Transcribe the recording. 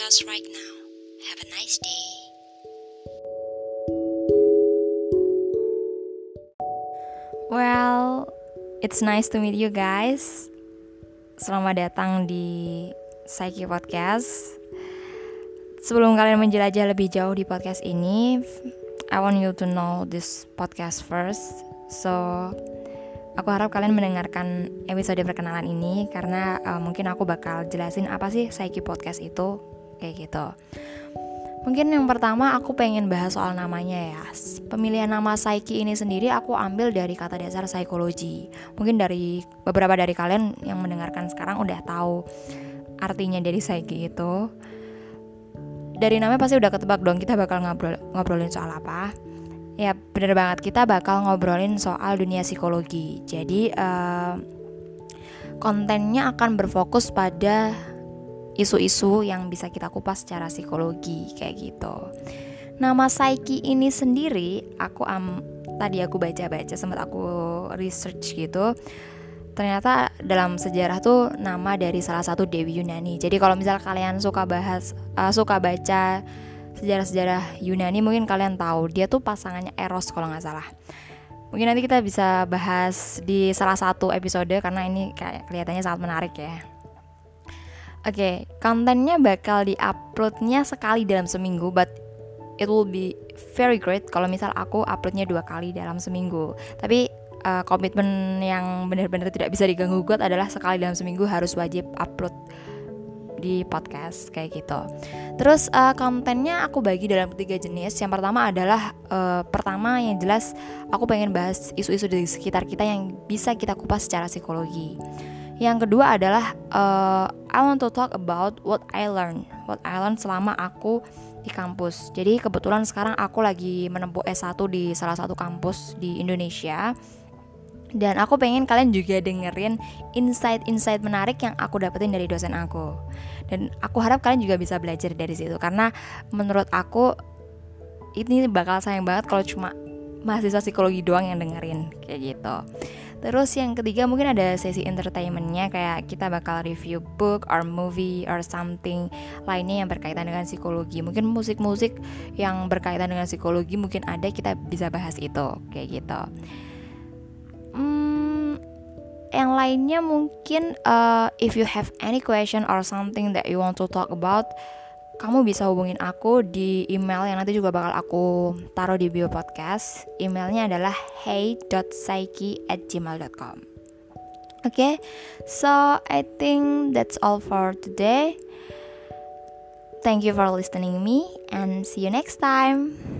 podcast right now. Have a nice day. Well, it's nice to meet you guys. Selamat datang di Psyche Podcast. Sebelum kalian menjelajah lebih jauh di podcast ini, I want you to know this podcast first. So, aku harap kalian mendengarkan episode perkenalan ini karena uh, mungkin aku bakal jelasin apa sih Psyche Podcast itu kayak gitu. Mungkin yang pertama aku pengen bahas soal namanya ya. Pemilihan nama Psyche ini sendiri aku ambil dari kata dasar psikologi. Mungkin dari beberapa dari kalian yang mendengarkan sekarang udah tahu artinya dari Psyche itu. Dari namanya pasti udah ketebak dong kita bakal ngobrol ngobrolin soal apa. Ya bener banget kita bakal ngobrolin soal dunia psikologi. Jadi uh, kontennya akan berfokus pada isu-isu yang bisa kita kupas secara psikologi kayak gitu. Nama Psyche ini sendiri aku am tadi aku baca-baca sempat aku research gitu. Ternyata dalam sejarah tuh nama dari salah satu dewi Yunani. Jadi kalau misal kalian suka bahas uh, suka baca sejarah-sejarah Yunani mungkin kalian tahu dia tuh pasangannya Eros kalau nggak salah. Mungkin nanti kita bisa bahas di salah satu episode karena ini kayak kelihatannya sangat menarik ya. Oke, okay, kontennya bakal diuploadnya sekali dalam seminggu, but it will be very great kalau misal aku uploadnya dua kali dalam seminggu. Tapi uh, komitmen yang benar-benar tidak bisa diganggu gugat adalah sekali dalam seminggu harus wajib upload di podcast kayak gitu. Terus uh, kontennya aku bagi dalam tiga jenis. Yang pertama adalah uh, pertama yang jelas aku pengen bahas isu-isu di sekitar kita yang bisa kita kupas secara psikologi. Yang kedua adalah uh, I want to talk about what I learn, what I learn selama aku di kampus. Jadi kebetulan sekarang aku lagi menempuh S1 di salah satu kampus di Indonesia. Dan aku pengen kalian juga dengerin insight-insight menarik yang aku dapetin dari dosen aku. Dan aku harap kalian juga bisa belajar dari situ karena menurut aku ini bakal sayang banget kalau cuma mahasiswa psikologi doang yang dengerin kayak gitu. Terus yang ketiga mungkin ada sesi entertainmentnya kayak kita bakal review book or movie or something lainnya yang berkaitan dengan psikologi. Mungkin musik-musik yang berkaitan dengan psikologi mungkin ada kita bisa bahas itu kayak gitu. Yang lainnya mungkin uh, if you have any question or something that you want to talk about kamu bisa hubungin aku di email yang nanti juga bakal aku taruh di bio podcast. Emailnya adalah hey.psyche at gmail.com Oke, okay, so I think that's all for today. Thank you for listening me and see you next time.